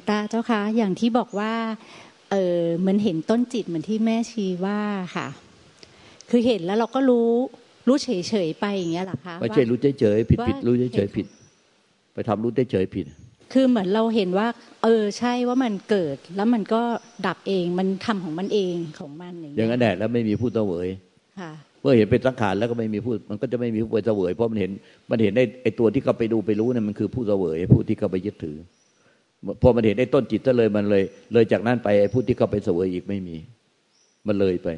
ลวงตาเจ้าคะอย่างที่บอกว่าเออเหมือนเห็นต้นจิตเหมือนที่แม่ชีว่าค่ะ คือเห็นแล้วเราก็รู้รู้เฉยเฉยไปอย่างเงี้ยหรอคะไม่ใช่รู้เฉยเฉยผิดผิดรู้เฉยเฉยผิด ไปทำรู้เฉยเฉยผิด คือเหมือนเราเห็นว่า เออใช่ว่ามันเกิด แล้วมันก็ดับเองมันทำของมันเองของมันอย่างเงี้ยอย่างนั้นแหละแล้วไม่มีผู้เสวยค่ะเมื่อเห็นเป็นสังขารแล้วก็ไม่มีผู้มันก็จะไม่มีผู้ไปเสวยเพราะมันเห็นมันเห็นไอ้ไอ้ตัวที่เขาไปดูไปรู้เนี่ยมันคือผู้เสวยผู้ที่เขาไปยึดถือ พอมันเห็นไอ้ต้นจิตซะเลยมันเลย เลยจากนั้นไปไอ้ผู้ที่เขาไปเสวยอีกไม่มี มันเลยไป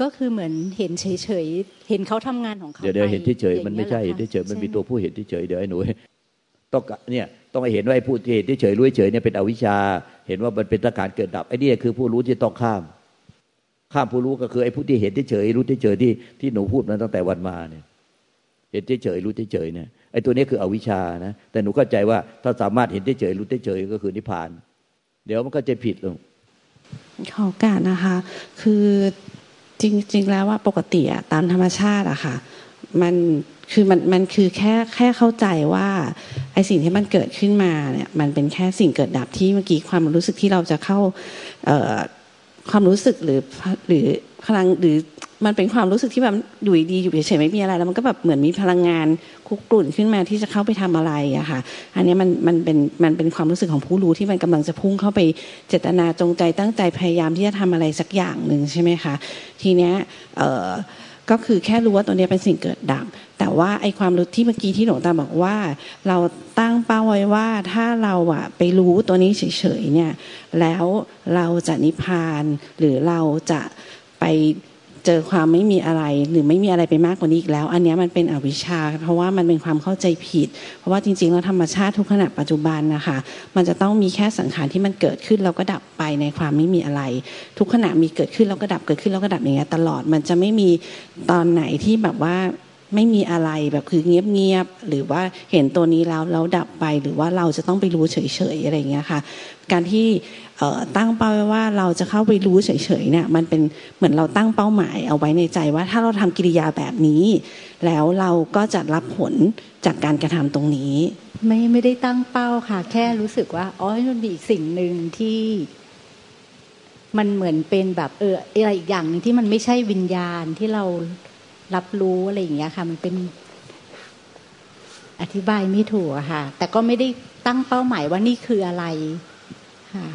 ก็คือเหมือนเห็นเฉยๆเห็นเขาทำงานของเขาเดี๋ยวเดี๋ยวเห็นเฉยๆมันไม่ใช่เห็นเฉยๆมันมีตัวผู้เห็นเฉยๆเดี๋ยวไอ้หนูต้องเนี่ยต้องเห็นว่าไอ้ผู้ที่เห็นเฉยๆรู้เฉยเนี่ยเป็นอวิชชา เห็นว่ามันเป็นสังขารเกิดดับไอ้นี่คือผู้รู้ที่ต้องข้าม ข้ามผู้รู้ก็คือไอ้ผู้ที่เห็นเฉยรู้เฉยที่ที่หนูพูดมาตั้งแต่วันมาเนี่ย เห็นเฉยรู้เฉยเนี่ยไอ้ตัวนี้คืออวิชชานะ แต่หนูเข้าใจว่าถ้าสามารถเห็นเฉยรู้เฉยก็คือนิพพาน เดี๋ยวมันก็จะผิดลงขอการนะคะ คือจริง ๆ แล้วว่าปกติอะตามธรรมชาติอะค่ะ มันคือมันมันคือแค่แค่เข้าใจว่าไอสิ่งที่มันเกิดขึ้นมาเนี่ยมันเป็นแค่สิ่งเกิดดับที่เมื่อกี้ความรู้สึกที่เราจะเข้าความรู้สึกหรือหรือ พลังหรือมันเป็นความรู้สึกที่แบบอยู่ดีอยู่เฉยๆไม่มีอะไร แล้วมันก็แบบเหมือนมีพลังงานคุกกลุ่นขึ้นมาที่จะเข้าไปทำอะไรอะค่ะ อันนี้มันมันเป็นมันเป็นความรู้สึกของผู้รู้ที่มันกำลังจะพุ่งเข้าไปเจตนาจงใจตั้งใจพยายามที่จะทำอะไรสักอย่างหนึ่งใช่ไหมคะทีเนี้ยเออก็คือแค่รู้ว่าตัวนี้เป็นสิ่งเกิดดับแต่ว่าไอความรู้ที่เมื่อกี้ที่หลวงตาบอกว่า เราตั้งเป้าไว้ว่าถ้าเราอะไปรู้ตัวนี้เฉยๆเนี่ยแล้วเราจะนิพพานหรือเราจะ ไปเจอความไม่มีอะไร หรือไม่มีอะไรไปมากกว่านี้อีกแล้ว อันนี้มันเป็นอวิชชา เพราะว่ามันเป็นความเข้าใจผิด เพราะว่าจริงๆแล้วธรรมชาติทุกขณะปัจจุบันนะคะ มันจะต้องมีแค่สังขารที่มันเกิดขึ้นแล้วก็ดับไปในความไม่มีอะไร ทุกขณะมีเกิดขึ้นแล้วก็ดับเกิดขึ้นแล้วก็ดับอย่างเงี้ยตลอดมันจะไม่มีตอนไหนที่แบบว่าไม่มีอะไรแบบคือเงียบๆหรือว่าเห็นตัวนี้แล้วแล้วดับไป หรือว่าเราจะต้องไปรู้เฉยๆอะไรเงี้ยค่ะ การที่ ตั้งเป้าไว้ว่าเราจะเข้าไปรู้เฉยๆเนี่ยมันเป็นเหมือนเราตั้งเป้าหมายเอาไว้ในใจว่าถ้าเราทำกิริยาแบบนี้ แล้วเราก็จะรับผลจากการกระทำตรงนี้ ไม่ไม่ได้ตั้งเป้าค่ะ แค่รู้สึกว่าอ๋อมันมีสิ่งหนึ่งที่ มันเหมือนเป็นแบบเอออะไรอีกอย่างหนึ่งที่มันไม่ใช่วิญญาณที่เรารับรู้อะไรอย่างเงี้ยค่ะ มันเป็นอธิบายไม่ถูกค่ะ แต่ก็ไม่ได้ตั้งเป้าหมายว่านี่คืออะไรค่ะ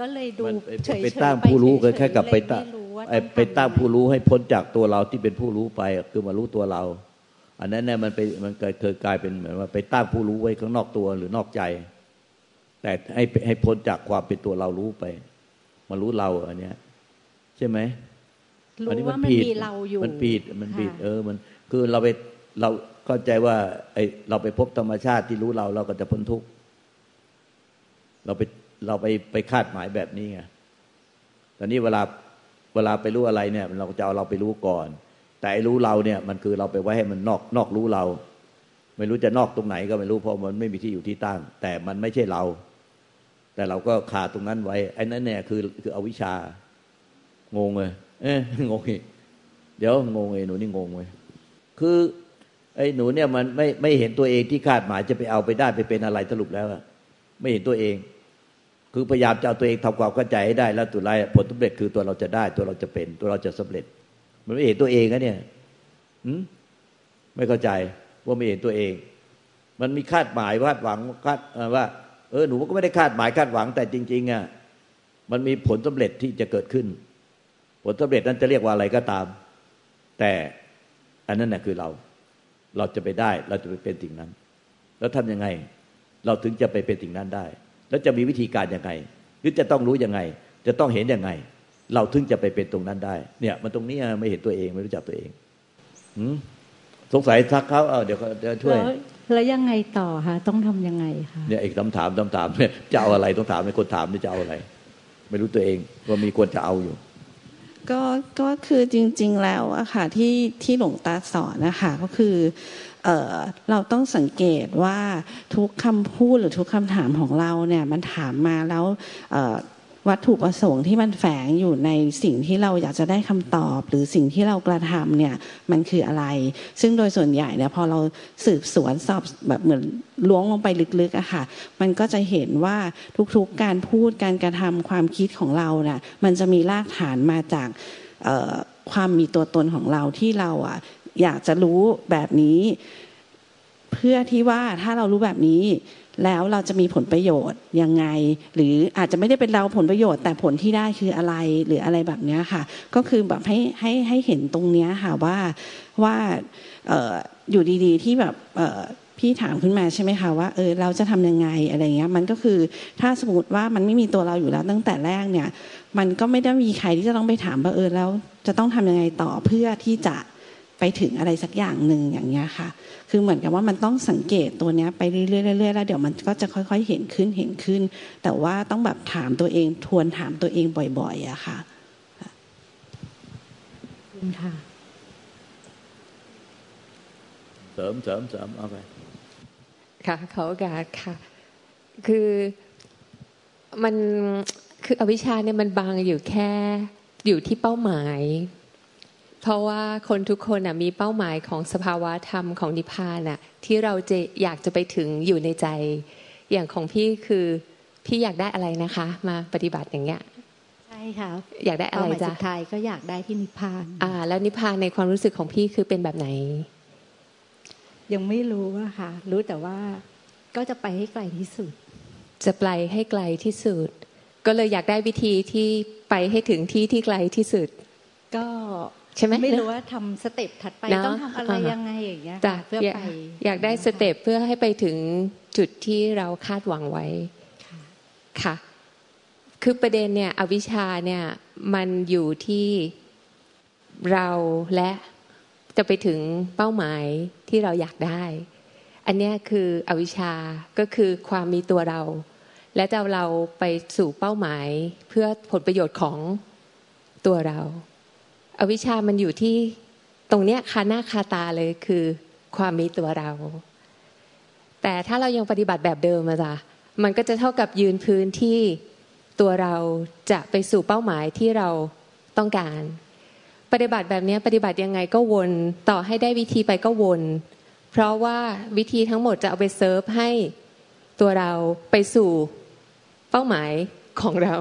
ก็เลยดูเฉยๆไปตั้งผู้รู้ก็แค่กับไปตั้งไปตั้งผู้รู้ให้พ้นจากตัวเราที่เป็นผู้รู้ไปคือมารู้ตัวเรา อันนั้นเนี่ยมันไปมันเคยกลายเป็นเหมือนว่าไปตั้งผู้รู้ไว้ข้างนอกตัวหรือนอกใจ แต่ให้ให้พ้นจากความเป็นตัวเรารู้ไป มารู้เราอันเนี้ย ใช่ไหมรู้ว่ามันมีเราอยู่มันผิดมันผิดเออ มันคือเราไปเราเข้าใจว่าไอเราไปพบธรรมชาติที่รู้เราเราก็จะพ้นทุกข์เราไป เราไปไปคาดหมายแบบนี้ไงตอนนี้เวลาเวลาไปรู้อะไรเนี่ย เราจะเอาเราไปรู้ก่อน แต่ไอ้รู้เราเนี่ย มันคือเราไปไว้ให้มันนอกนอกรู้เรา ไม่รู้จะนอกตรงไหนก็ไม่รู้เพราะมันไม่มีที่อยู่ที่ตั้ง แต่มันไม่ใช่เรา แต่เราก็ขาดตรงนั้นไว้ไอ้นั่นเนี่ยคือคืออวิชชางงเลยเอ๊ะงงอีกเดี๋ยวงงเลยหนูนี่งงเลยคือไอ้หนูเนี่ยมันไม่ไม่เห็นตัวเองที่คาดหมายจะไปเอาไปได้ไปเป็นอะไรสรุปแล้วอะไม่เห็นตัวเอง คือพยายามจะเอาตัวเองทำความเข้าใจให้ได้ แล้วตัวไรผลสำเร็จคือตัวเราจะได้ ตัวเราจะเป็น ตัวเราจะสำเร็จ มันไม่เห็นตัวเองนะเนี่ยอืมไม่เข้าใจว่าไม่เห็นตัวเอง มันมีคาดหมายคาดหวังคาดว่า เออหนูก็ไม่ได้คาดหมายคาดหวังแต่จริง ๆอะมันมีผลสำเร็จที่จะเกิดขึ้น ผลสำเร็จนั้นจะเรียกว่าอะไรก็ตาม แต่อันนั้นน่ะคือเรา เราจะไปได้ เราจะไปเป็นสิ่งนั้น แล้วทำยังไง เราถึงจะไปเป็นสิ่งนั้นได้ แล้วจะมีวิธีการยังไงหรือจะต้องรู้ยังไง จะต้องเห็นยังไง เราถึงจะไปเป็นตรงนั้นได้ เนี่ยมันตรงนี้ไม่เห็นตัวเองไม่รู้จักตัวเองสงสัยทักเขาเออเดี๋ยวเขาจะช่วยแล้วยังไงต่อคะต้องทํำยังไงคะเนี่ยอีกคำถามคำถามเนี่ยจะเอาอะไรต้องถามในคนถามนี่จะเอาอะไร ไม่รู้ตัวเองว่ามีควรจะเอาอยู่ ก็ก็คือจริง ๆ แล้วอะค่ะที่ที่หลวงตาสอนนะคะก็คือ เราต้องสังเกตว่าทุกคำพูดหรือทุกคำถามของเราเนี่ยมันถามมาแล้ววัตถุประสงค์ที่มันแฝงอยู่ในสิ่งที่เราอยากจะได้คำตอบ หรือสิ่งที่เรากระทำเนี่ยมันคืออะไร ซึ่งโดยส่วนใหญ่เนี่ยพอเราสืบสวนสอบแบบเหมือนล้วงลงไปลึกๆอะค่ะ มันก็จะเห็นว่าทุกๆการพูดการกระทำความคิดของเราเนี่ยมันจะมีรากฐานมาจากความมีตัวตนของเราที่เราอะ อยากจะรู้แบบนี้ เพื่อที่ว่าถ้าเรารู้แบบนี้ แล้วเราจะมีผลประโยชน์ยังไง หรืออาจจะไม่ได้เป็นเราผลประโยชน์ แต่ผลที่ได้คืออะไรหรืออะไรแบบนี้ค่ะ ก็คือแบบให้ให้ให้เห็นตรงนี้ค่ะว่าว่าอยู่ดีๆที่แบบพี่ถามขึ้นมาใช่ไหมคะว่าเออเราจะทำยังไงอะไรเงี้ยมันก็คือถ้าสมมติว่ามันไม่มีตัวเราอยู่แล้วตั้งแต่แรกเนี่ย มันก็ไม่ได้มีใครที่จะต้องไปถามว่าเออแล้วจะต้องทำยังไงต่อเพื่อที่จะ ไปถึงอะไรสักอย่างหนึ่งอย่างเงี้ยค่ะ คือเหมือนกับว่ามันต้องสังเกตตัวเนี้ยไปเรื่อยๆแล้วเดี๋ยวมันก็จะค่อยๆเห็นขึ้นเห็นขึ้น แต่ว่าต้องแบบถามตัวเองทวนถามตัวเองบ่อยๆอะค่ะคุณค่ะเสริมเสริมเสริมเอาไปค่ะเขาโอกาสค่ะ คือมันคืออวิชาเนี่ยมันบางอยู่แค่อยู่ที่เป้าหมาย เพราะว่าคนทุกคนมีเป้าหมายของสภาวะธรรมของนิพพานอะที่เราจะอยากจะไปถึงอยู่ในใจ อย่างของพี่คือพี่อยากได้อะไรนะคะ มาปฏิบัติอย่างเงี้ยใช่ค่ะอยากได้อะไรจ้ะสุดท้ายก็อยากได้ที่นิพพาน อ่า แล้วนิพพานในความรู้สึกของพี่คือเป็นแบบไหน ยังไม่รู้ว่าค่ะ รู้แต่ว่าก็จะไปให้ไกลที่สุด จะไปให้ไกลที่สุด ก็เลยอยากได้วิธีที่ไปให้ถึงที่ที่ไกลที่สุด ก็ ใช่ไหมไม่รู้ว่ทำ step ถัดไปต้องทำอะไรยังไงอย่างเงี้ยเพื่อไปอยากได้ step เพื่อให้ไปถึงจุดที่เราคาดหวังไว้ค่ะ คือประเด็นเนี่ยอวิชชาเนี่ยมันอยู่ที่เราและจะไปถึงเป้าหมายที่เราอยากได้ อันนี้คืออวิชชาก็คือความมีตัวเรา และจะเราไปสู่เป้าหมายเพื่อผลประโยชน์ของตัวเรา อวิชามันอยู่ที่ตรงเนี้ยคาหน้าคาตาเลยคือความมีตัวเรา แต่ถ้าเรายังปฏิบัติแบบเดิมอะจ้ะมันก็จะเท่ากับยืนพื้นที่ตัวเราจะไปสู่เป้าหมายที่เราต้องการ ปฏิบัติแบบนี้ปฏิบัติยังไงก็วนต่อให้ได้วิธีไปก็วน เพราะว่าวิธีทั้งหมดจะเอาไปเซิร์ฟให้ตัวเราไปสู่เป้าหมายของเรา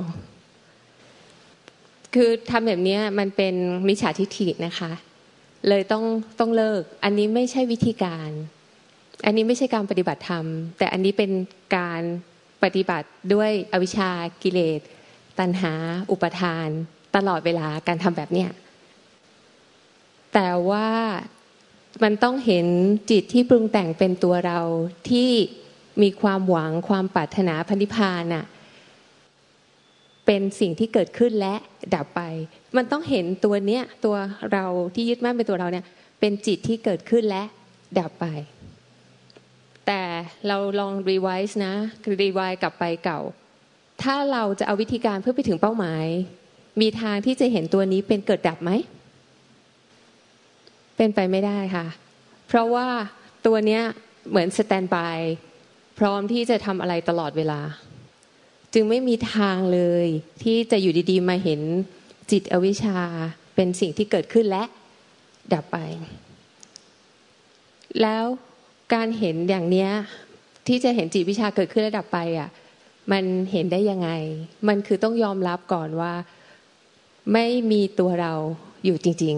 คือทำแบบนี้มันเป็นมิจฉาทิฏฐินะคะ เลยต้องต้องเลิก อันนี้ไม่ใช่วิธีการ อันนี้ไม่ใช่การปฏิบัติธรรม แต่อันนี้เป็นการปฏิบัติด้วยอวิชากิเลส ตัณหา อุปทาน ตลอดเวลาการทำแบบเนี้ยแต่ว่ามันต้องเห็นจิตที่ปรุงแต่งเป็นตัวเราที่มีความหวังความปรารถนาพันิพาน่ะ เป็นสิ่งที่เกิดขึ้นและดับไป มันต้องเห็นตัวเนี้ยตัวเราที่ยึดมั่นเป็นตัวเราเนี่ย เป็นจิตที่เกิดขึ้นและดับไป แต่เราลองรีไวซ์นะรีไวซ์กลับไปเก่า ถ้าเราจะเอาวิธีการเพื่อไปถึงเป้าหมาย มีทางที่จะเห็นตัวนี้เป็นเกิดดับไหม เป็นไปไม่ได้ค่ะ เพราะว่าตัวเนี้ยเหมือนสแตนบายพร้อมที่จะทำอะไรตลอดเวลา จึงไม่มีทางเลย ที่จะอยู่ดีๆ มาเห็นจิตอวิชชาเป็นสิ่งที่เกิดขึ้นและดับไป แล้วการเห็นอย่างเนี้ย ที่จะเห็นจิตวิชาเกิดขึ้นและดับไปอะ มันเห็นได้ยังไง มันคือต้องยอมรับก่อนว่า ไม่มีตัวเราอยู่จริง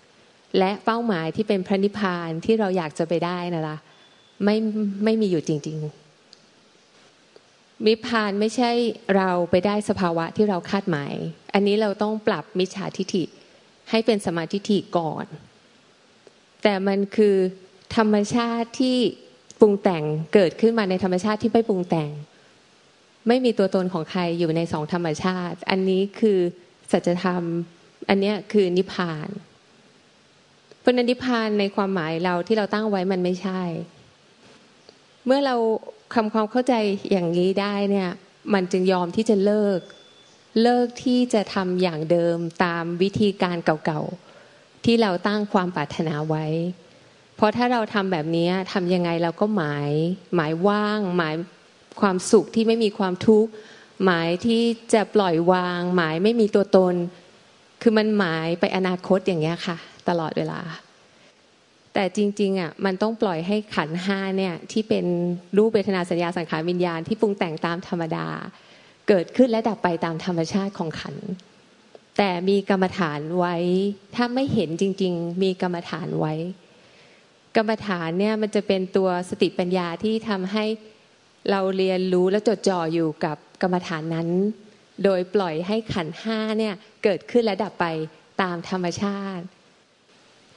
ๆ และเป้าหมายที่เป็นพระนิพพานที่เราอยากจะไปได้นะล่ะไม่ไม่มีอยู่จริง ๆ มิพานไม่ใช่เราไปได้สภาวะที่เราคาดหมาย อันนี้เราต้องปรับมิจฉาทิฏฐิให้เป็นสมาธิฐิก่อน แต่มันคือธรรมชาติที่ปรุงแต่งเกิดขึ้นมาในธรรมชาติที่ไม่ปรุงแต่ง ไม่มีตัวตนของใครอยู่ในสองธรรมชาติ อันนี้คือสัจธรรม อันนี้คือนิพพาน เพราะนั้นนิพพานในความหมายเราที่เราตั้งไว้มันไม่ใช่ เมื่อเรา คำความเข้าใจอย่างนี้ได้เนี่ย มันจึงยอมที่จะเลิก เลิกที่จะทำอย่างเดิมตามวิธีการเก่าๆ ที่เราตั้งความปรารถนาไว้ เพราะถ้าเราทำแบบนี้ทำยังไงเราก็หมาย หมายว่าง หมายความสุขที่ไม่มีความทุกข์หมายที่จะปล่อยวาง หมายไม่มีตัวตน คือมันหมายไปอนาคตอย่างเงี้ยค่ะ ตลอดเวลา แต่จริงๆอะมันต้องปล่อยให้ขันห้าเนี่ยที่เป็นรูปเวทนาสัญญาสังขารวิญญาณที่ปรุงแต่งตามธรรมดา เกิดขึ้นและดับไปตามธรรมชาติของขัน แต่มีกรรมฐานไว้ ถ้าไม่เห็นจริง ๆ มีกรรมฐานไว้ กรรมฐานเนี่ยมันจะเป็นตัวสติปัญญาที่ทำให้เราเรียนรู้และจดจ่ออยู่กับกรรมฐานนั้น โดยปล่อยให้ขันห้าเนี่ยเกิดขึ้นและดับไปตามธรรมชาติ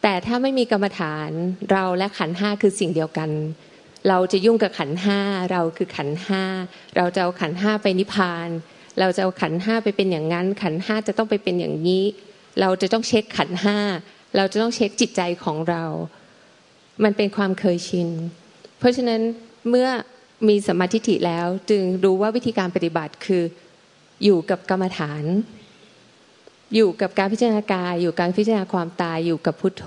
แต่ถ้าไม่มีกรรมฐานเราและขันห้าคือสิ่งเดียวกัน เราจะยุ่งกับขันห้าเราคือขันห้าเราจะเอาขันห้าไปนิพพาน เราจะเอาขันห้าไปเป็นอย่างนั้น ขันห้าจะต้องไปเป็นอย่างนี้ เราจะต้องเช็คขันห้าเราจะต้องเช็คจิตใจของเรา มันเป็นความเคยชิน เพราะฉะนั้นเมื่อมีสมาธิแล้วจึงรู้ว่าวิธีการปฏิบัติคืออยู่กับกรรมฐาน อยู่กับการพิจารณากายอยู่การพิจารณาความตายอยู่กับพุทโธ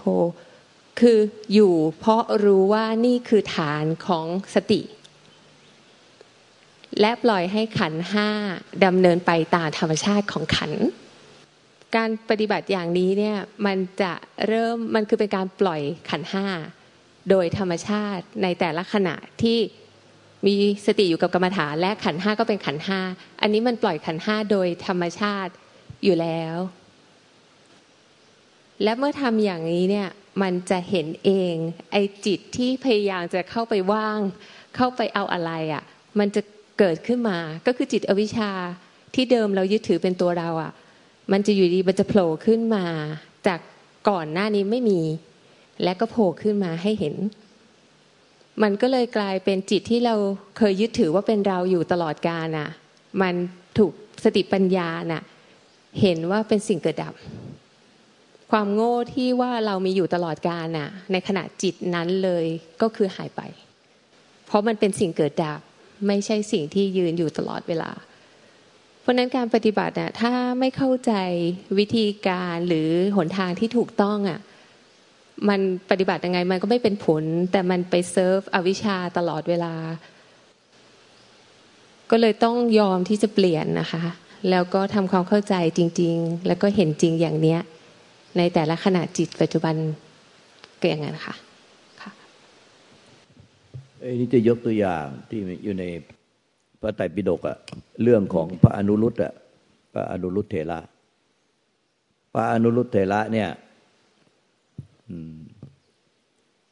คืออยู่เพราะรู้ว่านี่คือฐานของสติ และปล่อยให้ขันห้าดำเนินไปตามธรรมชาติของขัน การปฏิบัติอย่างนี้เนี่ยมันจะเริ่มมันคือเป็นการปล่อยขันห้าโดยธรรมชาติในแต่ละขณะที่มีสติอยู่กับกรรมฐานและขันห้าก็เป็นขันห้าอันนี้มันปล่อยขันห้าโดยธรรมชาติ อยู่แล้ว และเมื่อทำอย่างนี้เนี่ย มันจะเห็นเอง ไอจิตที่พยายามจะเข้าไปว่าง เข้าไปเอาอะไรอะ่ะ มันจะเกิดขึ้นมา ก็คือจิตอวิชชาที่เดิมเรายึดถือเป็นตัวเราอะ่ะ มันจะอยู่ดีมันจะโผล่ขึ้นมา จากก่อนหน้านี้ไม่มี และก็โผล่ขึ้นมาให้เห็น มันก็เลยกลายเป็นจิตที่เราเคยยึดถือว่าเป็นเราอยู่ตลอดกาลน่ะ มันถูกสติปัญญาน่ะ เห็นว่าเป็นสิ่งเกิดดับ ความโง่ที่ว่าเรามีอยู่ตลอดกาลน่ะ ในขณะจิตนั้นเลยก็คือหายไป เพราะมันเป็นสิ่งเกิดดับ ไม่ใช่สิ่งที่ยืนอยู่ตลอดเวลา เพราะนั้นการปฏิบัติน่ะถ้าไม่เข้าใจวิธีการหรือหนทางที่ถูกต้องอะมันปฏิบัติยังไงมันก็ไม่เป็นผล แต่มันไปเซิร์ฟอวิชชาตลอดเวลา ก็เลยต้องยอมที่จะเปลี่ยนนะคะ แล้วก็ทำความเข้าใจจริง ๆ แล้วก็เห็นจริงอย่างเนี้ย ในแต่ละขณะจิตปัจจุบันก็อย่างนั้นค่ะค่ะไอ้นี่จะยกตัวอย่างที่อยู่ในพระไตรปิฎกอะเรื่องของพระอนุรุตอะพระอนุรุตเถระพระอนุรุตเถระเนี่ย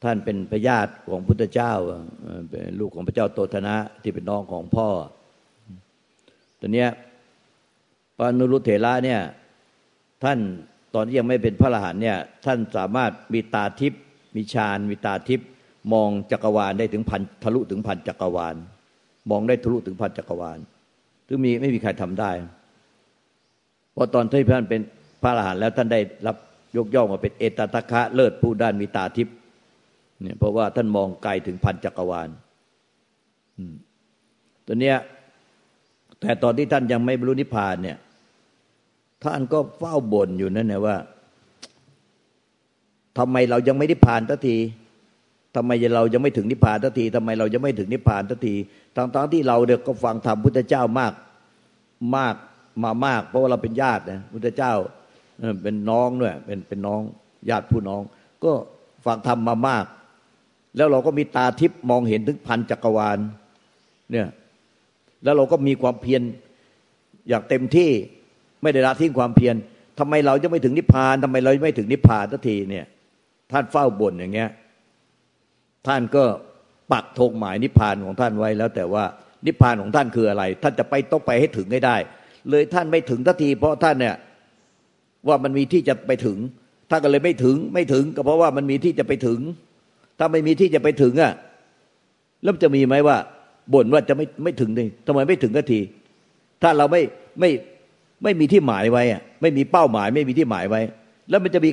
ท่านเป็นพญาติของพุทธเจ้าเป็นลูกของพระเจ้าโตธนะที่เป็นน้องของพ่อตอนเนี้ย ปานุรุเถระเนี่ย ท่านตอนที่ยังไม่เป็นพระอรหันเนี่ย ท่านสามารถมีตาทิพย์มีฌานมีตาทิพย์มองจักรวาลได้ถึงพันทะลุถึงพันจักรวาล มองได้ทะลุถึงพันจักรวาลซึ่งมีไม่มีใครทำได้เพราะตอนที่ท่านเป็นพระอรหันต์แล้วท่านได้รับยกย่องมาเป็นเอตตะคะเลิศผู้ด้านมีตาทิพย์เนี่ยเพราะว่าท่านมองไกลถึงพันจักรวาลตัวเนี้ย แต่ตอนที่ท่านยังไม่บรรลุนิพพานเนี่ย ท่านก็เฝ้าบ่นอยู่นั่นแหละว่าทำไมเรายังไม่นิพพานทันทีทำไมเรายังไม่ถึงนิพพานทันทีทำไมเรายังไม่ถึงนิพพานทันทีทั้งๆที่เราเด็กก็ฟังธรรมพุทธเจ้ามากมากมามาก เพราะว่าเราเป็นญาตินะพุทธเจ้าเป็นน้องด้วยเป็นเป็นน้องญาติผู้น้อง ก็ฟังธรรมมามาก แล้วเราก็มีตาทิพย์มองเห็นถึงพันจักรวาลเนี่ย แล้วเราก็มีความเพียรอยากเต็มที่ไม่ได้ละทิ้งความเพียรทำไมเราจะไม่ถึงนิพพานทำไมเราไม่ถึงนิพพานทันทีเนี่ยท่านเฝ้าบ่นอย่างเงี้ยท่านก็ปักธงหมายนิพพานของท่านไว้แล้ว แต่ว่านิพพานของท่านคืออะไร ท่านจะไปต้องไปให้ถึงให้ได้ เลยท่านไม่ถึงทันที เพราะท่านเนี่ยว่ามันมีที่จะไปถึงถ้านก็เลยไม่ถึงไม่ถึง ก็เพราะว่ามันมีที่จะไปถึง ถ้าไม่มีที่จะไปถึงอะแล้วจะมีไหมว่า บ่นว่าจะไม่ไม่ถึงเลยทำไมไม่ถึงกัที ถ้าเราไม่ไม่ไม่มีที่หมายไว้อะไม่มีเป้าหมาย ไม่มีที่หมายไว้ แล้วมันจะมี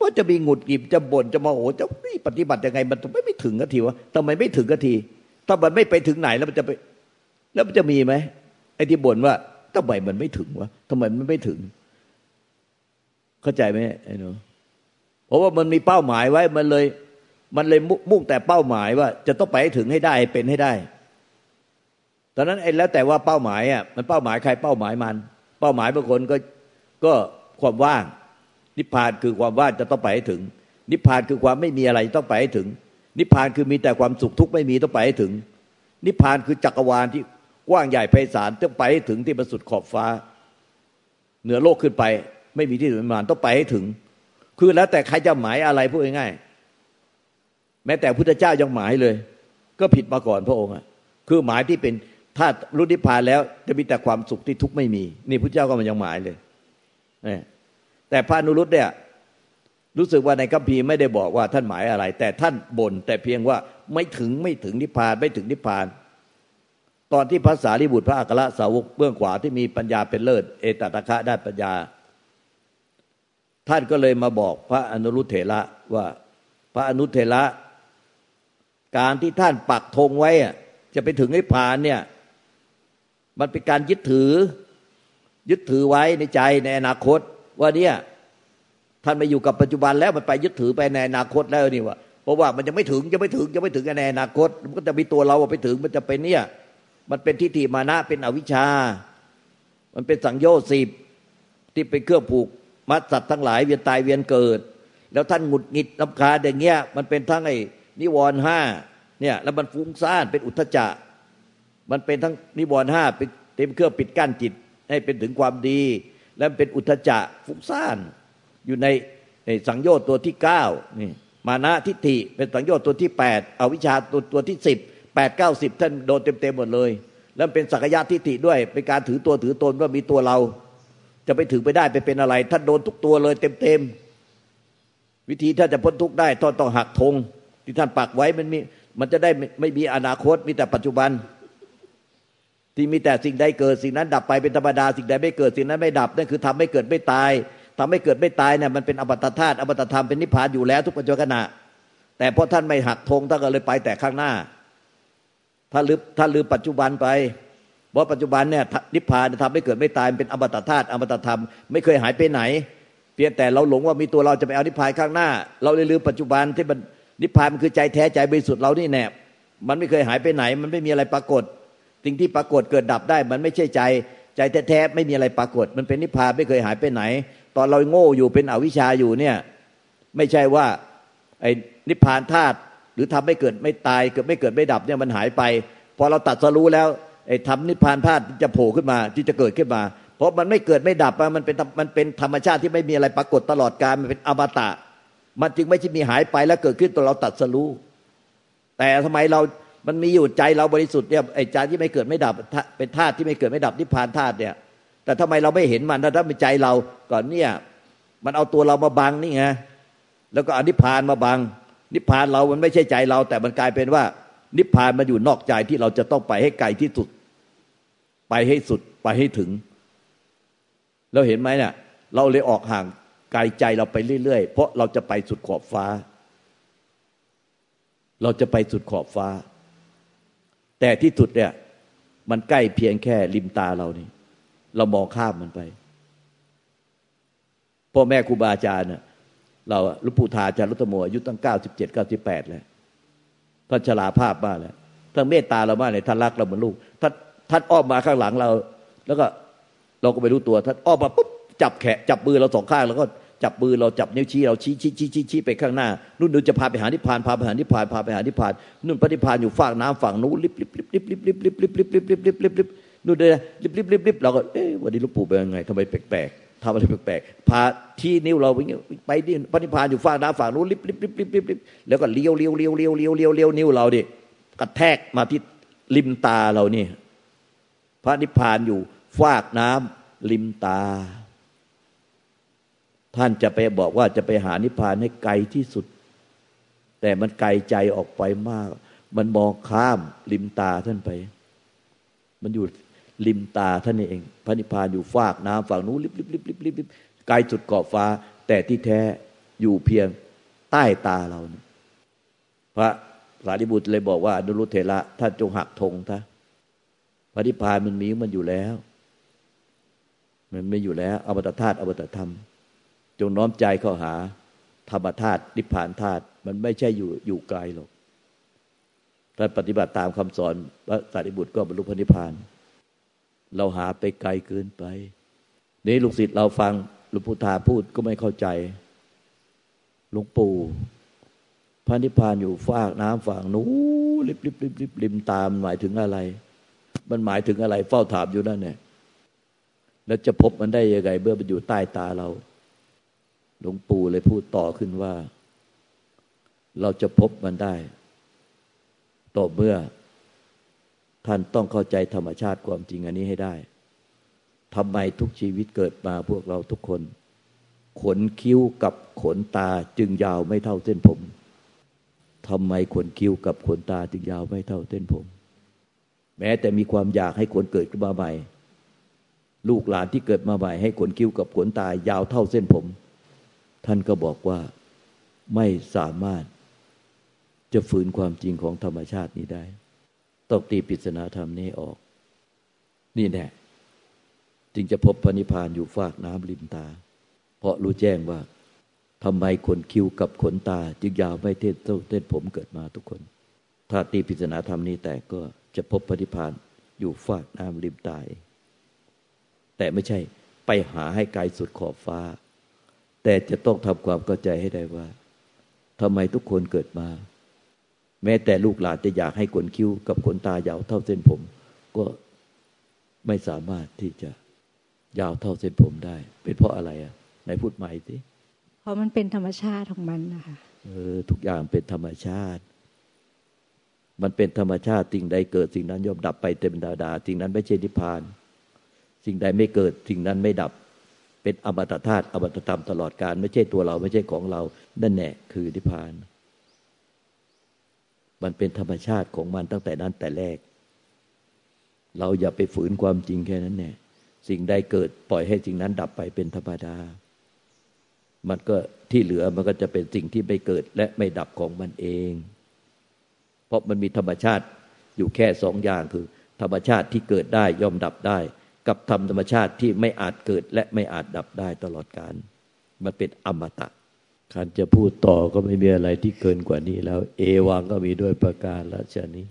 ว่าจะมีหงุดหงิดจะบ่นจะมาโอ้จะปฏิบัติยังไง มันไม่ไม่ถึงกัทีวะทำไมไม่ถึงกัที ถ้ามันไม่ไปถึงไหนแล้วมันจะไป แล้วมันจะมีไหมไอ้ที่บ่นว่าทำไมมันไม่ถึงวะทำไมมันไม่ถึง เข้าใจไหมไอ้หนูเพราะว่ามันมีเป้าหมายไว้มันเลย มันเลยมุ่งแต่เป้าหมายว่า จะต้องไปให้ถึงให้ได้เป็นให้ได้ ตอนนั้นไอ้แล้วแต่ว่าเป้าหมายอะมันเป้าหมายใครเป้าหมายมัน เป้าหมายบางคนก็ก็ความว่าง นิพพานคือความว่างจะต้องไปให้ถึง นิพพานคือความไม่มีอะไรต้องไปให้ถึง นิพพานคือมีแต่ความสุขทุกข์ไม่มีต้องไปให้ถึง นิพพานคือจักรวาลที่กว้างใหญ่ไพศาลต้องไปให้ถึงที่บรรสุดขอบฟ้า เหนือโลกขึ้นไป ไม่มีที่สุดประมาณต้องไปให้ถึง คือแล้วแต่ใครจะหมายอะไรพูดง่ายๆแม้แต่พุทธเจ้ายังหมายเลย ก็ผิดมาก่อนพระองค์อะคือหมายที่เป็น ถ้ารู้นิพพานแล้วจะมีแต่ความสุขที่ทุกข์ไม่มี นี่พุทธเจ้าก็มันยังหมายเลยแต่พระนุรุตเนี่ย รู้สึกว่าในคัมภีร์ไม่ได้บอกว่าท่านหมายอะไร แต่ท่านบ่นแต่เพียงว่าไม่ถึงไม่ถึงนิพพานไม่ถึงนิพพาน ตอนที่ภาษาลิบุตรพระอัครสาวกเบื้องขวาที่มีปัญญาเป็นเลิศเอตตะคะได้ปัญญา ท่านก็เลยมาบอกพระอนุรุเถระว่าพระอนุเถระการที่ท่านปักธงไว้จะไปถึงนิพพานเนี่ย มันเป็นการยึดถือ ยึดถือไว้ในใจในอนาคต ว่าเนี่ยท่านไม่อยู่กับปัจจุบันแล้วมันไปยึดถือไปในอนาคตแล้วนี่วะเพราะว่ามันยังไม่ถึงยังไม่ถึงยังไม่ถึงในอนาคต มันก็จะมีตัวเราไปถึงมันจะเป็นเนี่ย มันเป็นทิฏฐิมานะเป็นอวิชชา มันเป็นสังโยชน์สิบที่เป็นเครื่องผูกมัดสัตว์ทั้งหลายเวียนตายเวียนเกิด แล้วท่านหงุดหงิดลำคาอย่างเงี้ยมันเป็นทั้งไอ้นิวรณ์ห้าเนี่ยแล้วมันฟุ้งซ่านเป็นอุทธจะ มันเป็นทั้งนิวรณ์ห้าเต็มเครื่องปิดกั้นจิต ให้เป็นถึงความดี แล้วเป็นอุทธจะฟุ้งซ่านอยู่ในสังโยชน์ตัวที่เก้านี่มานะทิฏฐิเป็นสังโยชน์ตัวที่แปดอวิชชาตัวตัวที่สิบแปดเก้าสิบท่านโดนเต็มเต็มหมดเลย แล้วเป็นสักยะทิฏฐิด้วยเป็นการถือตัวถือตนว่ามีตัวเรา จะไปถึงไปได้ไปเป็นอะไร ท่านโดนทุกตัวเลยเต็มเต็มวิธีถ้านจะพ้นทุกได้ต้องต้องหักธงที่ท่านปักไว้มันมีมันจะได้ไม่มีอนาคตมีแต่ปัจจุบัน ที่มีแต่สิ่งใดเกิดสิ่งนั้นดับไปเป็นธรรมดาสิ่งใดไม่เกิดสิ่งนั้นไม่ดับนั่นคือทำให้เกิดไม่ตายทำให้เกิดไม่ตายเนี่ยมันเป็นอมตะธาตุอมตะธรรมเป็นนิพพานอยู่แล้วทุกปัจจุบันขณะ แต่เพราะท่านไม่หักธงท่านก็เลยไปแต่ข้างหน้าถ้าลืมถ้าลืมปัจจุบันไปเพราะปัจจุบันเนี่ยนิพพานทำให้เกิดไม่ตายเป็นอมตะธาตุอมตะธรรมไม่เคยหายไปไหน เพียงแต่เราหลงว่ามีตัวเราจะไปเอานิพพานข้างหน้า เราเลยลืมปัจจุบันที่มันนิพพานมันคือใจแท้ใจบริสุทธิ์เรานี่แน่มันไม่เคยหายไปไหน มันไม่มีอะไรปรากฏ สิ่งที่ปรากฏเกิดดับได้ มันไม่ใช่ใจ ใจแท้ๆไม่มีอะไรปรากฏ มันเป็นนิพพานไม่เคยหายไปไหน ตอนเราโง่อยู่เป็นอวิชชาอยู่เนี่ย ไม่ใช่ว่าไอ้นิพพานธาตุหรือทำให้เกิดไม่ตายเกิดไม่เกิดไม่ดับเนี่ยมันหายไป พอเราตัดสรู้แล้วไอ้ทำนิพพานธาตุจะโผล่ขึ้นมาที่จะเกิดขึ้นมา เพราะมันไม่เกิดไม่ดับมันเป็นมันเป็นธรรมชาติที่ไม่มีอะไรปรากฏตลอดกาลมันเป็นอมตะ มันจึงไม่ใช่มีหายไปแล้วเกิดขึ้นตัวเราตัดสรู้แต่ทำไมเรา มันมีอยู่ใจเราบริสุทธิ์เนี่ยไอ้ใจที่ไม่เกิดไม่ดับเป็นธาตุที่ไม่เกิดไม่ดับนิพพานธาตุเนี่ย แต่ทำไมเราไม่เห็นมันถ้าเป็นใจเราก่อนเนี่ยมันเอาตัวเรามาบังนี่ไงแล้วก็อนิพพานมาบัง นิพพานเรามันไม่ใช่ใจเรา แต่มันกลายเป็นว่า นิพพานมันอยู่นอกใจที่เราจะต้องไปให้ไกลที่สุด ไปให้สุดไปให้ถึง เราเห็นไหมเนี่ยเราเลยออกห่างไกลใจเราไปเรื่อยๆ เพราะเราจะไปสุดขอบฟ้า เราจะไปสุดขอบฟ้า แต่ที่สุดเนี่ย มันใกล้เพียงแค่ริมตาเรานี่ เรามองข้ามมันไปพ่อแม่ครูบาอาจารย์เราลุปู่ทาจารุตโมอายุตั้งเก้าสิบเจ็ดเก้าสิบแปดแล้วท่านฉลาภาพมากเลยท่านเมตตาเรามากเลยท่านรักเราเหมือนลูกท่านท่านอ้อมมาข้างหลังเรา แล้วก็เราก็ไม่รู้ตัวท่านอ้อมมาปุ๊บจับแขนจับมือเราสองข้างแล้วก็ จับมือเราจับนิ้วชี้เราชี้ชี้ชี้ชี้ชี้ไปข้างหน้านู่นนูจะพาไปหานิพพานพาไปหานิพพานพาไปหานิพพานนู่นพระนิพพานอยู่ฝั่งน้ำฝั่งนู้นลิบลิบลิบลิบลิบลิบลิบลิบลิบลิบลิบลิบลิบลิบนู่นเลยริบริบริบริบเราก็เอ๊ะวันนี้ลูกปู่เป็นยังไงทำไมแปลกๆทำอะไรแปลกๆพาที่นิ้วเราไปไปดิพระนิพพานอยู่ฝั่งน้ำฝั่งนู้นริบริบริบริบริบริบแล้วก็เลี้ยวเลี้ยวเลี้ยวเลี้ยวเลี้ยวเลี้ยวเลี้ยวนิ้วเราดิกระแทกมาที่ริมตาเรานี่พระนิพพานอยู่ฟากน้ำริมตา ท่านจะไปบอกว่าจะไปหานิพพานให้ไกลที่สุด แต่มันไกลใจออกไปมาก มันมองข้ามริมตาท่านไป มันอยู่ริมตาท่านเอง พระนิพพานอยู่ฟากน้ำฝั่งนู้นลิบลิบลิบลิบลิบลิบไกลจุดเกาะฟ้า แต่ที่แท้อยู่เพียงใต้ตาเราพระสารีบุตรเลยบอกว่านุรุเทระท่านจงหักธงท่าพระนิพพานมันมีมันอยู่แล้ว มันไม่อยู่แล้ว อวตารธาตุอวตารธรรม จงน้อมใจเข้าหาธรรมธาตุนิพพานธาตุมันไม่ใช่อยู่อยู่ไกลหรอกถ้าปฏิบัติตามคำสอนพระสารีบุตรก็บรรลุพระนิพพาน เราหาไปไกลเกินไปนี้ลูกศิษย์เราฟังหลวงปู่ทาพูดก็ไม่เข้าใจหลวงปู่พระนิพพานอยู่ฟากน้ำฝั่งนู้ริบริบริบริบริมตามหมายถึงอะไร มันหมายถึงอะไร เฝ้าถามอยู่นั่นเนี่ยแล้วจะพบมันได้ยังไงเมื่อมันอยู่ใต้ตาเรา หลวงปู่เลยพูดต่อขึ้นว่า เราจะพบมันได้ ต่อเมื่อ ท่านต้องเข้าใจธรรมชาติความจริงอันนี้ให้ได้ทำไมทุกชีวิตเกิดมาพวกเราทุกคน ขนคิ้วกับขนตาจึงยาวไม่เท่าเส้นผมทำไมขนคิ้วกับขนตาจึงยาวไม่เท่าเส้นผม แม้แต่มีความอยากให้คนเกิดขึ้นมาใหม่ ลูกหลานที่เกิดมาใหม่ให้ขนคิ้วกับขนตายาวเท่าเส้นผม ท่านก็บอกว่าไม่สามารถจะฝืนความจริงของธรรมชาตินี้ได้ ต้องตีปริศนาธรรมนี้ออก นี่แน่จึงจะพบพระนิพพานอยู่ฟากน้ำริมตา เพราะรู้แจ้งว่าทำไมขนคิ้วกับขนตา จึงยาวไม่เท่เเต้นผมเกิดมาทุกคน ถ้าตีพิจารณาธรรมนี้แต่ก็จะพบพระนิพพานอยู่ฟากน้ำริมตาแต่ไม่ใช่ไปหาให้ไกลสุดขอบฟ้า แต่จะต้องทำความเข้าใจให้ได้ว่าทำไมทุกคนเกิดมา แม้แต่ลูกหลานจะอยากให้ขนคิ้ว กับขนตายาวเท่าเส้นผม ก็ไม่สามารถที่จะยาวเท่าเส้นผมได้ เป็นเพราะอะไรอะไหนพูดใหม่สิเพราะมันเป็นธรรมชาติของมันนะคะเออทุกอย่างเป็นธรรมชาติ มันเป็นธรรมชาติสิ่งใดเกิดสิ่งนั้นย่อมดับไปเต็มดาดาสิ่งนั้นไม่ใช่นิพพาน สิ่งใดไม่เกิดสิ่งนั้นไม่ดับ เป็นอมตะธาตุอมตะธรรมตลอดการไม่ใช่ตัวเราไม่ใช่ของเรา นั่นแน่คือนิพพาน มันเป็นธรรมชาติของมันตั้งแต่นั้นแต่แรก เราอย่าไปฝืนความจริงแค่นั้นแน่สิ่งใดเกิดปล่อยให้สิ่งนั้นดับไปเป็นธรรมดา มันก็ที่เหลือมันก็จะเป็นสิ่งที่ไม่เกิดและไม่ดับของมันเอง เพราะมันมีธรรมชาติอยู่แค่สองอย่างคือ ธรรมชาติที่เกิดได้ย่อมดับได้ กับธรรมธรรมชาติที่ไม่อาจเกิดและไม่อาจดับได้ตลอดกาลมันเป็นอมตะการจะพูดต่อก็ไม่มีอะไรที่เกินกว่านี้แล้ว เอวังก็มีด้วยประการละชนี้